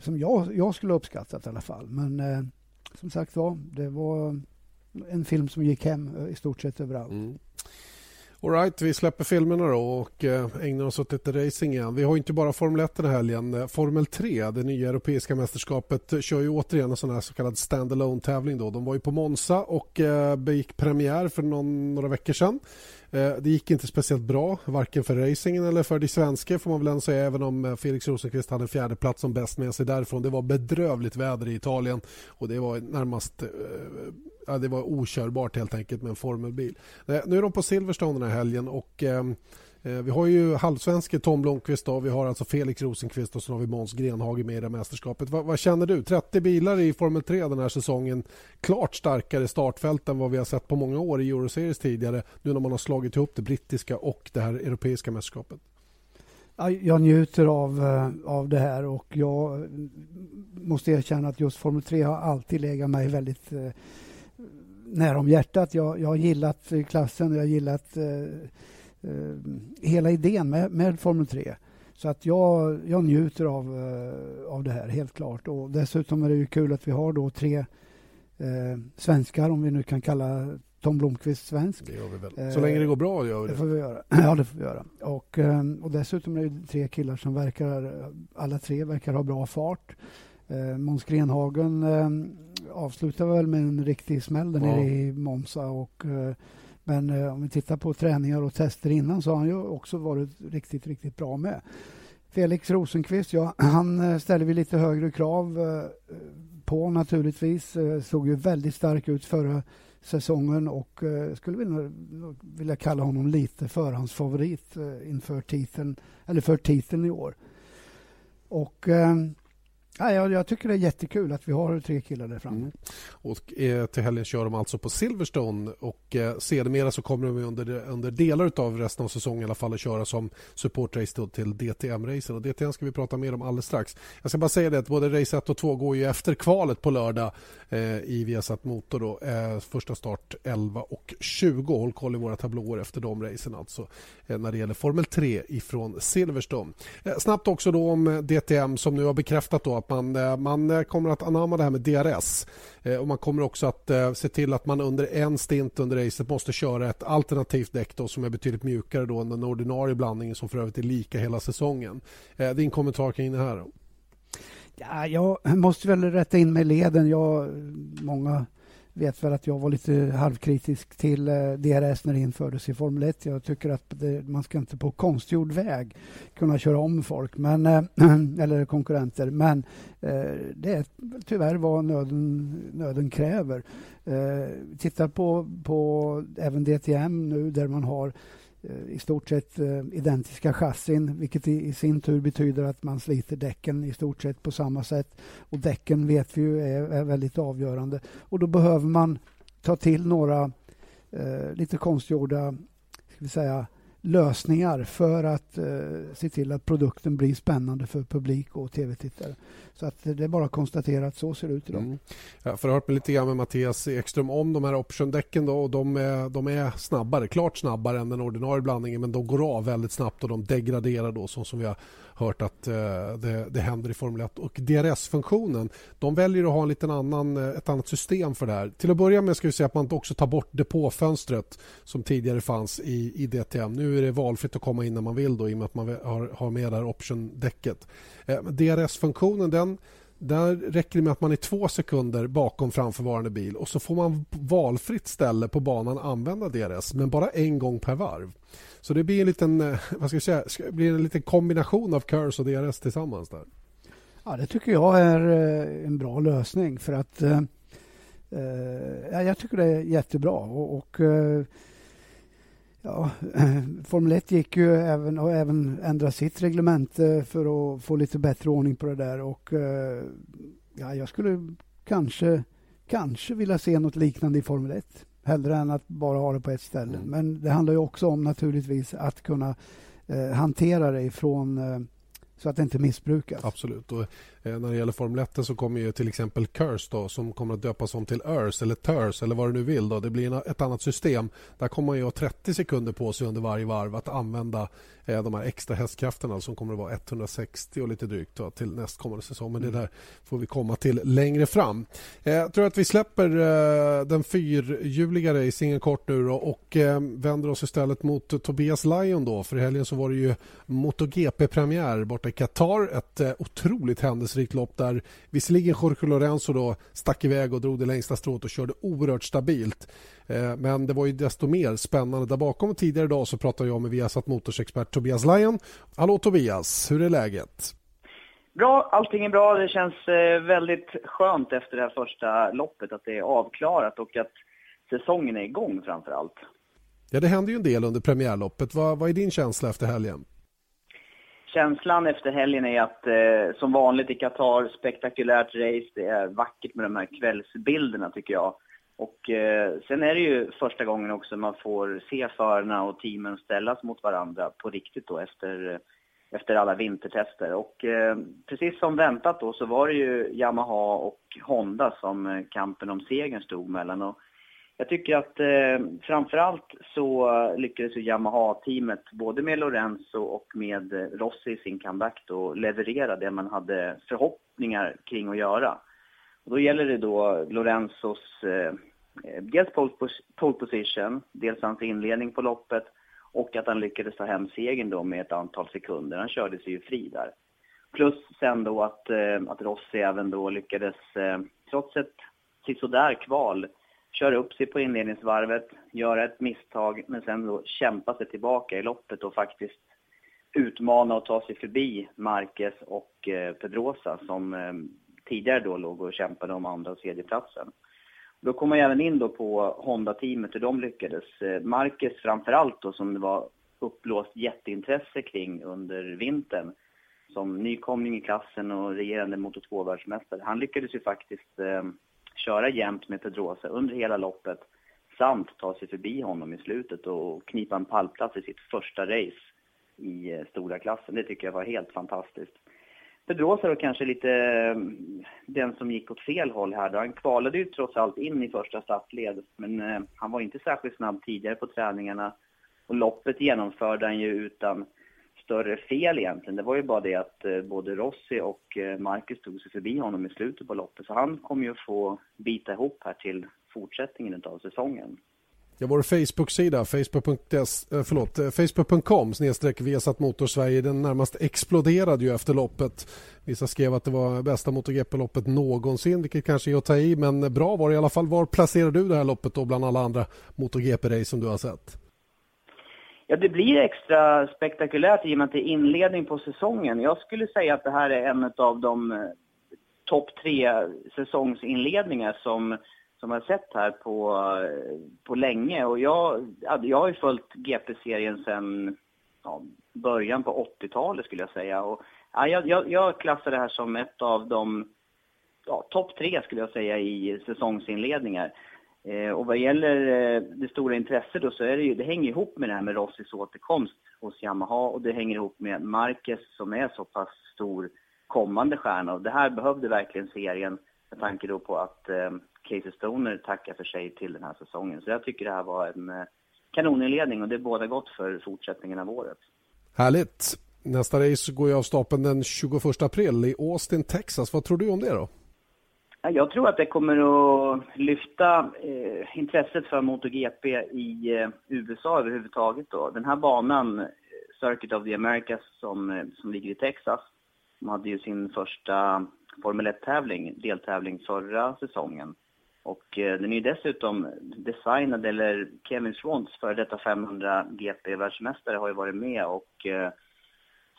som jag, jag skulle uppskattat i alla fall. Men eh, som sagt var, det var en film som gick hem i stort sett överallt. Mm. All right, vi släpper filmerna då och eh, ägnar oss åt lite racing igen. Vi har inte bara Formel 1 den här helgen. Eh, Formel 3, det nya europeiska mästerskapet, eh, kör ju återigen en sån här så kallad standalone tävling då. De var ju på Monza och begick premiär för någon, några veckor sedan. Eh, det gick inte speciellt bra, varken för racingen eller för de svenska får man väl ändå säga, även om eh, Felix Rosenqvist hade en fjärde plats som bäst med sig därifrån. Det var bedrövligt väder i Italien och det var närmast eh, ja, det var okörbart helt enkelt med en formelbil. Nu är de på Silverstone den här helgen och ehm, Eh, vi har ju halvsvenske Tom Blomqvist och vi har alltså Felix Rosenqvist och så har vi Måns Grenhage med i det mästerskapet. Vad, vad, känner du? 30 bilar i Formel 3 den här säsongen. Klart starkare startfält än vad vi har sett på många år i Euroseries tidigare nu när man har slagit ihop det brittiska och det här europeiska mästerskapet. Jag njuter av, eh, av det här och jag måste erkänna att just Formel 3 har alltid legat mig väldigt eh, nära om hjärtat. Jag, jag har gillat klassen och jag har gillat eh, hela idén med, med Formel 3. Så att jag, jag njuter av, eh, av det här, helt klart. Och dessutom är det ju kul att vi har då tre eh, svenskar, om vi nu kan kalla Tom Blomqvist svensk. Det gör vi väl. Så länge det går bra gör vi det. det får vi göra. Ja, det får vi göra. Och, eh, och dessutom är det tre killar som verkar, alla tre verkar ha bra fart. Eh, Måns Grenhagen eh, avslutade väl med en riktig smäll där ja. nere i Monza. Och, eh, men eh, om vi tittar på träningar och tester innan så har han ju också varit riktigt, riktigt bra med. Felix Rosenqvist, ja, han eh, ställer vi lite högre krav eh, på naturligtvis. Eh, såg ju väldigt stark ut förra säsongen och eh, skulle vilja, vilja kalla honom lite förhandsfavorit inför titeln, eller för titeln i år. Och Ja, jag, jag, tycker det är jättekul att vi har tre killar där framme. Mm. Och, eh, till helgen kör de alltså på Silverstone och eh, sedermera så kommer de under, under delar av resten av säsongen i alla fall att köra som supportrace till DTM-racen. Och DTM ska vi prata mer om alldeles strax. Jag ska bara säga det att både race 1 och 2 går ju efter kvalet på lördag eh, i Viasat Motor. Då. Eh, första start 11 och 20. Håll koll i våra tablåer efter de racen alltså eh, när det gäller Formel 3 ifrån Silverstone. Eh, snabbt också då om DTM som nu har bekräftat då att man, eh, man eh, kommer att anamma det här med DRS. Eh, och Man kommer också att se till att man under en stint under racet måste köra ett alternativt däck då, som är betydligt mjukare då än den ordinarie blandningen som för övrigt är lika hela säsongen. Din kommentar kring det här? Ja, jag måste väl rätta in mig i leden. Jag, många vet väl att jag var lite halvkritisk till eh, DRS när det infördes i Formel 1. Jag tycker att det, man ska inte på konstgjord väg kunna köra om folk, men, eh, eller konkurrenter. Men eh, det är tyvärr vad nöden, nöden kräver. Titta på, på även DTM nu där man har Eh, i stort sett eh, identiska chassin vilket i, i, sin tur betyder att man sliter däcken i stort sett på samma sätt. Och däcken vet vi ju är, är väldigt avgörande. Och då behöver man ta till några eh, lite konstgjorda ska vi säga, lösningar för att eh, se till att produkten blir spännande för publik och tv-tittare. Så att det är bara att konstatera att så ser det ut idag. Mm. Jag har förhört mig lite grann med Mattias Ekström om de här optiondäcken Då, och de, är, de är snabbare, klart snabbare än den ordinarie blandningen men de går av väldigt snabbt och de degraderar då så som vi har hört att eh, det, det händer i Formel 1. Och DRS-funktionen, de väljer att ha en liten annan, eh, ett annat system för det här. Till att börja med ska vi säga att man också tar bort depåfönstret som tidigare fanns i, i DTM. Nu är det valfritt att komma in när man vill då, i och med att man har, har med det här option-däcket. Eh, DRS-funktionen den Liksom, där räcker det med att man är två sekunder bakom framförvarande bil och så får man valfritt ställe på banan använda DRS men bara en gång per varv. Så det blir en liten, eh, vad ska jag säga, blir en liten kombination av KERS och DRS tillsammans där. Ja, det tycker jag är eh, en bra lösning för att eh, eh jag tycker det är jättebra och, och eh, Ja, Formel 1 gick ju även och även ändra sitt reglement för att få lite bättre ordning på det där och ja, jag skulle kanske, kanske vilja se något liknande i Formel 1 hellre än att bara ha det på ett ställe. Mm. Men det handlar ju också om naturligtvis att kunna eh, hantera det ifrån eh, så att det inte missbrukas. Absolut. Och, eh, när det gäller Formel 1 så kommer ju till exempel Curse då, som kommer att döpas om till ERS eller TERS eller vad du nu vill. Då. Det blir ett annat system. Där kommer man ju ha 30 sekunder på sig under varje varv att använda eh, de här extra hästkrafterna som kommer att vara 160 och lite drygt då, till nästkommande säsong. Men mm. det där får vi komma till längre fram. Eh, jag tror att vi släpper eh, den fyrhjuliga racingen kort nu då, och eh, vänder oss istället mot Tobias Lion då. För i helgen så var det ju MotoGP-premiär borta i Qatar. Ett eh, otroligt händelserikt lopp där visserligen Jorge Lorenzo då stack iväg och drog det längsta strået och körde oerhört stabilt. Eh, men det var ju desto mer spännande där bakom. Tidigare idag så pratade jag med Viasat Motors-expert Tobias Lyon. Hallå Tobias, hur är läget? Bra, allting är bra. Det känns eh, väldigt skönt efter det här första loppet att det är avklarat och att säsongen är igång framför allt. Ja, det hände ju en del under premiärloppet. Vad, vad är din känsla efter helgen? Känslan efter helgen är att eh, som vanligt i Qatar, spektakulärt race. Det är vackert med de här kvällsbilderna tycker jag. Och eh, sen är det ju första gången också man får se förarna och teamen ställas mot varandra på riktigt då efter, eh, efter alla vintertester. Och eh, precis som väntat då så var det ju Yamaha och Honda som eh, kampen om segern stod mellan. Och jag tycker att eh, framförallt så lyckades ju Yamaha-teamet både med Lorenzo och med Rossi i sin comeback då leverera det man hade förhoppningar kring att göra. Och då gäller det då Lorenzos eh, dels pole position, dels hans inledning på loppet och att han lyckades ta hem segern då med ett antal sekunder. Han körde sig ju fri där. Plus sen då att, eh, att Rossi även då lyckades, eh, trots ett sisådär kval, köra upp sig på inledningsvarvet, göra ett misstag, men sen då kämpa sig tillbaka i loppet och faktiskt utmana och ta sig förbi Marquez och eh, Pedrosa som eh, tidigare då låg och kämpade om andra och tredjeplatsen. Då kom man även in då på Honda-teamet, hur de lyckades. Eh, Marquez framför allt då, som det var uppblåst jätteintresse kring under vintern, som nykomling i klassen och regerande Moto 2-världsmästare. Han lyckades ju faktiskt eh, köra jämnt med Pedrosa under hela loppet samt ta sig förbi honom i slutet och knipa en pallplats i sitt första race i eh, stora klassen. Det tycker jag var helt fantastiskt. Pedrosa då kanske lite mm, den som gick åt fel håll här. Då. Han kvalade ju trots allt in i första startled, men eh, han var inte särskilt snabb tidigare på träningarna. Och loppet genomförde han ju utan större fel egentligen. Det var ju bara det att eh, både Rossi och eh, Marcus tog sig förbi honom i slutet på loppet. Så han kommer ju få bita ihop här till fortsättningen av säsongen. Ja, vår Facebook-sida, facebook.com eh, snedstreck Vesat Motor Sverige, den närmast exploderade ju efter loppet. Vissa skrev att det var bästa MotoGP-loppet någonsin, vilket kanske är att ta i, men bra var det i alla fall. Var placerar du det här loppet då bland alla andra MotoGP-race som du har sett? Ja, det blir extra spektakulärt i och med att det är inledning på säsongen. Jag skulle säga att det här är en av de eh, topp tre säsongsinledningar som, som jag har sett här på, eh, på länge. Och jag, jag har ju följt GP-serien sedan ja, början på 80-talet skulle jag säga. Och, ja, jag, jag klassar det här som ett av de ja, topp tre skulle jag säga i säsongsinledningar. Eh, och vad gäller eh, det stora intresset då så är det ju, det hänger ihop med det här med Rossis återkomst hos Yamaha och det hänger ihop med Marquez som är så pass stor kommande stjärna. Och det här behövde verkligen serien med tanke då på att eh, Casey Stoner tackar för sig till den här säsongen. Så jag tycker det här var en eh, kanoninledning och det är båda gott för fortsättningen av året. Härligt! Nästa race går ju av stapeln den 21 april i Austin, Texas. Vad tror du om det då? Jag tror att det kommer att lyfta eh, intresset för MotoGP i eh, USA överhuvudtaget. Då. Den här banan, eh, Circuit of the Americas, som, eh, som ligger i Texas, de hade ju sin första Formel 1-tävling, deltävling förra säsongen. Och eh, den är ju dessutom designad, eller Kevin Swans, för detta 500 GP-världsmästare, har ju varit med och eh,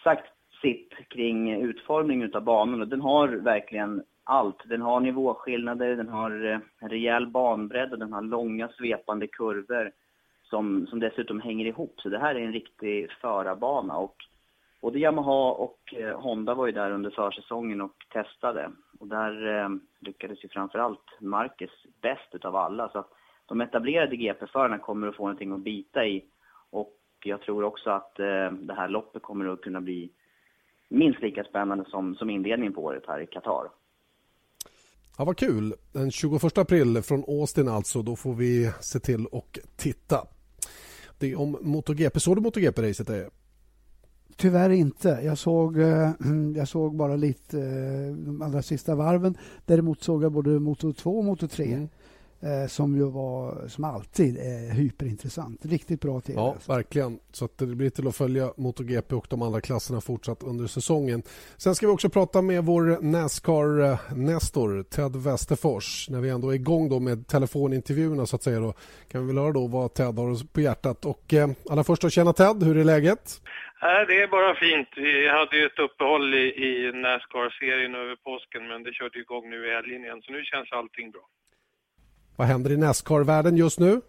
sagt sitt kring utformningen av banan och den har verkligen allt. Den har nivåskillnader, den har en rejäl banbredd och den har långa svepande kurvor som, som dessutom hänger ihop. Så det här är en riktig förarbana. Och både Yamaha och eh, Honda var ju där under försäsongen och testade. Och där eh, lyckades ju framförallt Marcus bäst utav alla. Så att de etablerade GP-förarna kommer att få någonting att bita i. Och jag tror också att eh, det här loppet kommer att kunna bli minst lika spännande som, som inledningen på året här i Qatar. Ja, vad kul. Den 21 april från Austin alltså. Då får vi se till och titta. Det är om MotoGP. Såg du MotoGP-racet? Tyvärr inte. Jag såg, eh, jag såg bara lite eh, de allra sista varven. Däremot såg jag både Moto 2 och Moto 3. Mm eh, som ju var, som alltid är hyperintressant. Riktigt bra tv. Ja, verkligen. Så att det blir till att följa MotoGP och de andra klasserna fortsatt under säsongen. Sen ska vi också prata med vår Nascar-nestor Ted Westerfors. När vi ändå är igång då med telefonintervjuerna så att säga då kan vi väl höra då vad Ted har på hjärtat. Och eh, allra först att känna Ted, hur är läget? det är bara fint. Vi hade ju ett uppehåll i, i Nascar-serien över påsken men det körde igång nu i helgen igen så nu känns allting bra. Vad händer i Nascar-världen just nu?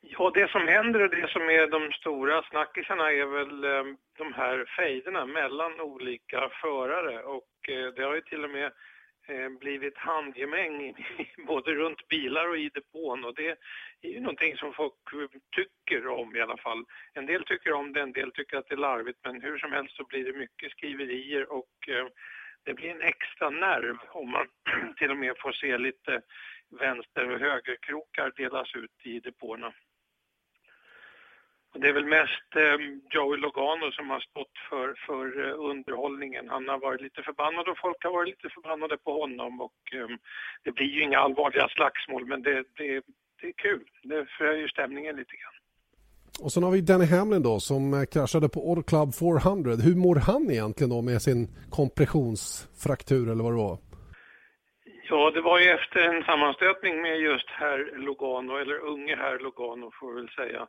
Ja, det som händer och det som är de stora snackisarna är väl eh, de här fejderna mellan olika förare och eh, det har ju till och med eh, blivit handgemäng både runt bilar och i depån och det är ju någonting som folk tycker om i alla fall. En del tycker om det, en del tycker att det är larvigt men hur som helst så blir det mycket skriverier och eh, det blir en extra nerv om man till och med får se lite vänster och högerkrokar delas ut i depåerna. det är väl mest eh, Joey Logano som har stått för, för eh, underhållningen. Han har varit lite förbannad och folk har varit lite förbannade på honom och eh, det blir ju inga allvarliga slagsmål men det, det, det är kul. Det förhöjer stämningen lite grann. Och sen har vi Danny Hamlin då som eh, kraschade på Old Club 400. Hur mår han egentligen då med sin kompressionsfraktur eller vad det var? Ja, det var ju efter en sammanstötning med just herr Logano, eller unge herr Logano får vi väl säga.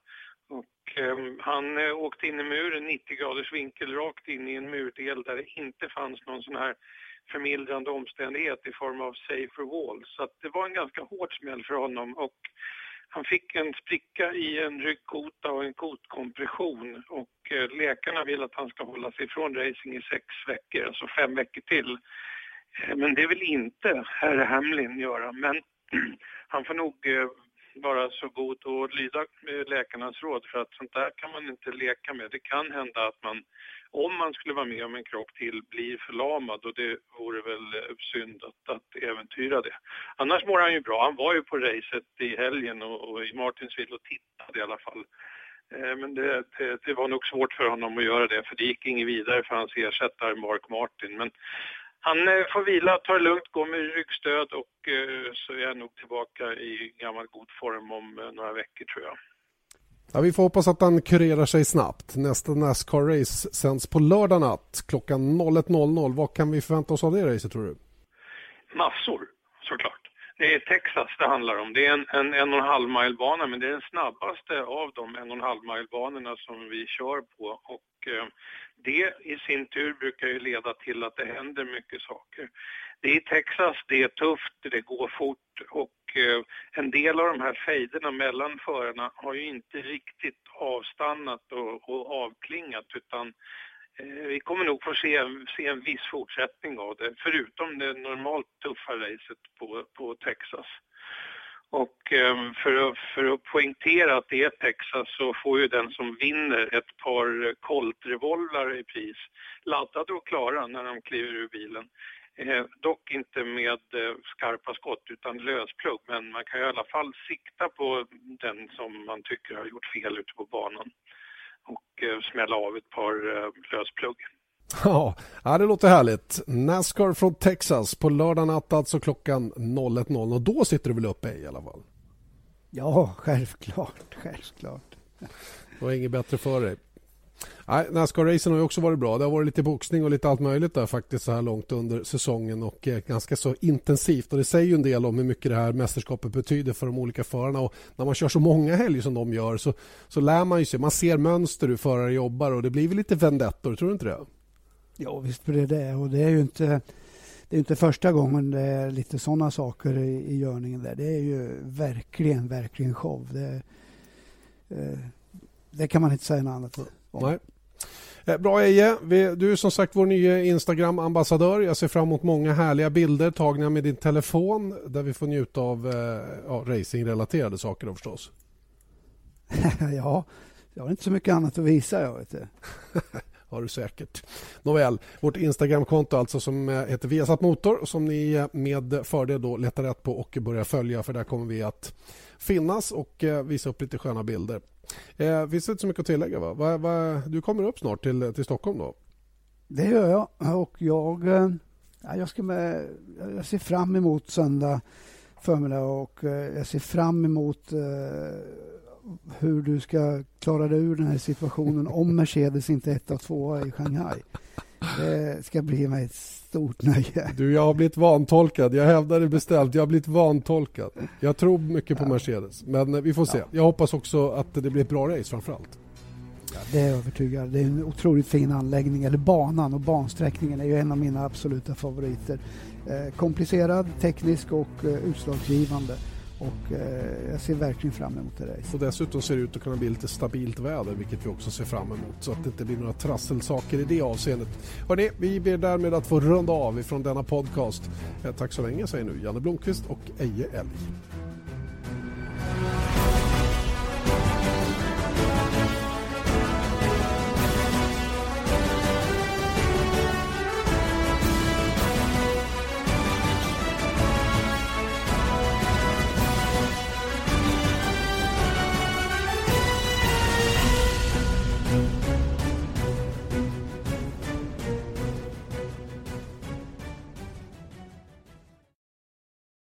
Och eh, han eh, åkte in i muren, 90 graders vinkel, rakt in i en murdel där det inte fanns någon sån här förmildrande omständighet i form av safer wall. Så det var en ganska hård smäll för honom och han fick en spricka i en ryggkota och en kotkompression och eh, läkarna vill att han ska hålla sig ifrån racing i sex veckor, alltså fem veckor till. Eh, men det vill inte herr Hamlin göra, men han får nog eh, vara så god och lyda eh, läkarnas råd för att sånt där kan man inte leka med. Det kan hända att man, om man skulle vara med om en krock till, blir förlamad och det vore väl synd att, att äventyra det. Annars mår han ju bra. Han var ju på racet i helgen och, och i Martinsville och tittade i alla fall. Men det, det, det, var nog svårt för honom att göra det för det gick inget vidare för hans ersättare Mark Martin. Men han eh, får vila, ta det lugnt, gå med ryggstöd och eh, så är han nog tillbaka i gammal god form om eh, några veckor tror jag. Ja, vi får hoppas att han kurerar sig snabbt. Nästa Nascar-race sänds på lördag natt klockan 01.00. Vad kan vi förvänta oss av det racet tror du? Massor, såklart. Det är Texas det handlar om. Det är en, en en och en halv mile bana men det är den snabbaste av de en och en halv mile banorna som vi kör på och eh, det i sin tur brukar ju leda till att det händer mycket saker. Det är Texas, det är tufft, det går fort och eh, en del av de här fejderna mellan förarna har ju inte riktigt avstannat och, och avklingat utan Eh, vi kommer nog få se, se en viss fortsättning av det, förutom det normalt tuffa racet på, på Texas. Och ehm, för att, för att poängtera att det är Texas så får ju den som vinner ett par Colt-revolvrar i pris, laddade och klara när de kliver ur bilen. Eh, dock inte med eh, skarpa skott utan lösplugg, men man kan i alla fall sikta på den som man tycker har gjort fel ute på banan och eh, smälla av ett par eh, lösplugg. Ja, det låter härligt. Nascar från Texas på lördag natt alltså klockan 01.00 och då sitter du väl uppe i alla fall? Ja, självklart, självklart. Det var inget bättre för dig. Nej, Nascar-racen har ju också varit bra. Det har varit lite boxning och lite allt möjligt där faktiskt så här långt under säsongen och eh, ganska så intensivt. Och Det säger ju en del om hur mycket det här mästerskapet betyder för de olika förarna. Och när man kör så många helger som de gör så, så lär man ju sig. Man ser mönster hur förare jobbar och det blir väl lite vendettor, tror du inte det? Ja, visst blir det det. Och det är ju inte, det är inte första gången det är lite sådana saker i, i görningen där. Det är ju verkligen, verkligen show. Det, eh, det kan man inte säga något annat om. Nej. Eh, bra Eje, du är som sagt vår nya Instagram-ambassadör. Jag ser fram emot många härliga bilder tagna med din telefon där vi får njuta av eh, ja, racingrelaterade saker då förstås. ja, jag har inte så mycket annat att visa. Jag vet har du säkert. Nåväl, vårt Instagramkonto alltså som eh, heter Viasat Motor som ni eh, med fördel då letar rätt på och börjar följa för där kommer vi att finnas och eh, visa upp lite sköna bilder. Eh, finns det inte så mycket att tillägga? Va? Va, va? Du kommer upp snart till, till Stockholm då? Det gör jag och jag, ja, jag, ska med, jag ser fram emot söndag förmiddag och jag ser fram emot hur du ska klara dig ur den här situationen om Mercedes inte är etta och tvåa i Shanghai. Det ska bli mig ett stort nöje. Du, jag har blivit vantolkad. Jag hävdar det bestämt. Jag har blivit vantolkad. Jag tror mycket på ja. Mercedes. Men eh, vi får se. Ja. Jag hoppas också att det blir ett bra race framför allt. Ja, det är jag övertygad. Det är en otroligt fin anläggning. Eller banan och bansträckningen är ju en av mina absoluta favoriter. Eh, komplicerad, teknisk och eh, utslagsgivande. Och eh, jag ser verkligen fram emot det. Och dessutom ser det ut att kunna bli lite stabilt väder vilket vi också ser fram emot. Så att det inte blir några trasselsaker i det avseendet. Hörrni, vi ber därmed att få runda av ifrån denna podcast. Eh, tack så länge säger nu Janne Blomqvist och Eje Elg.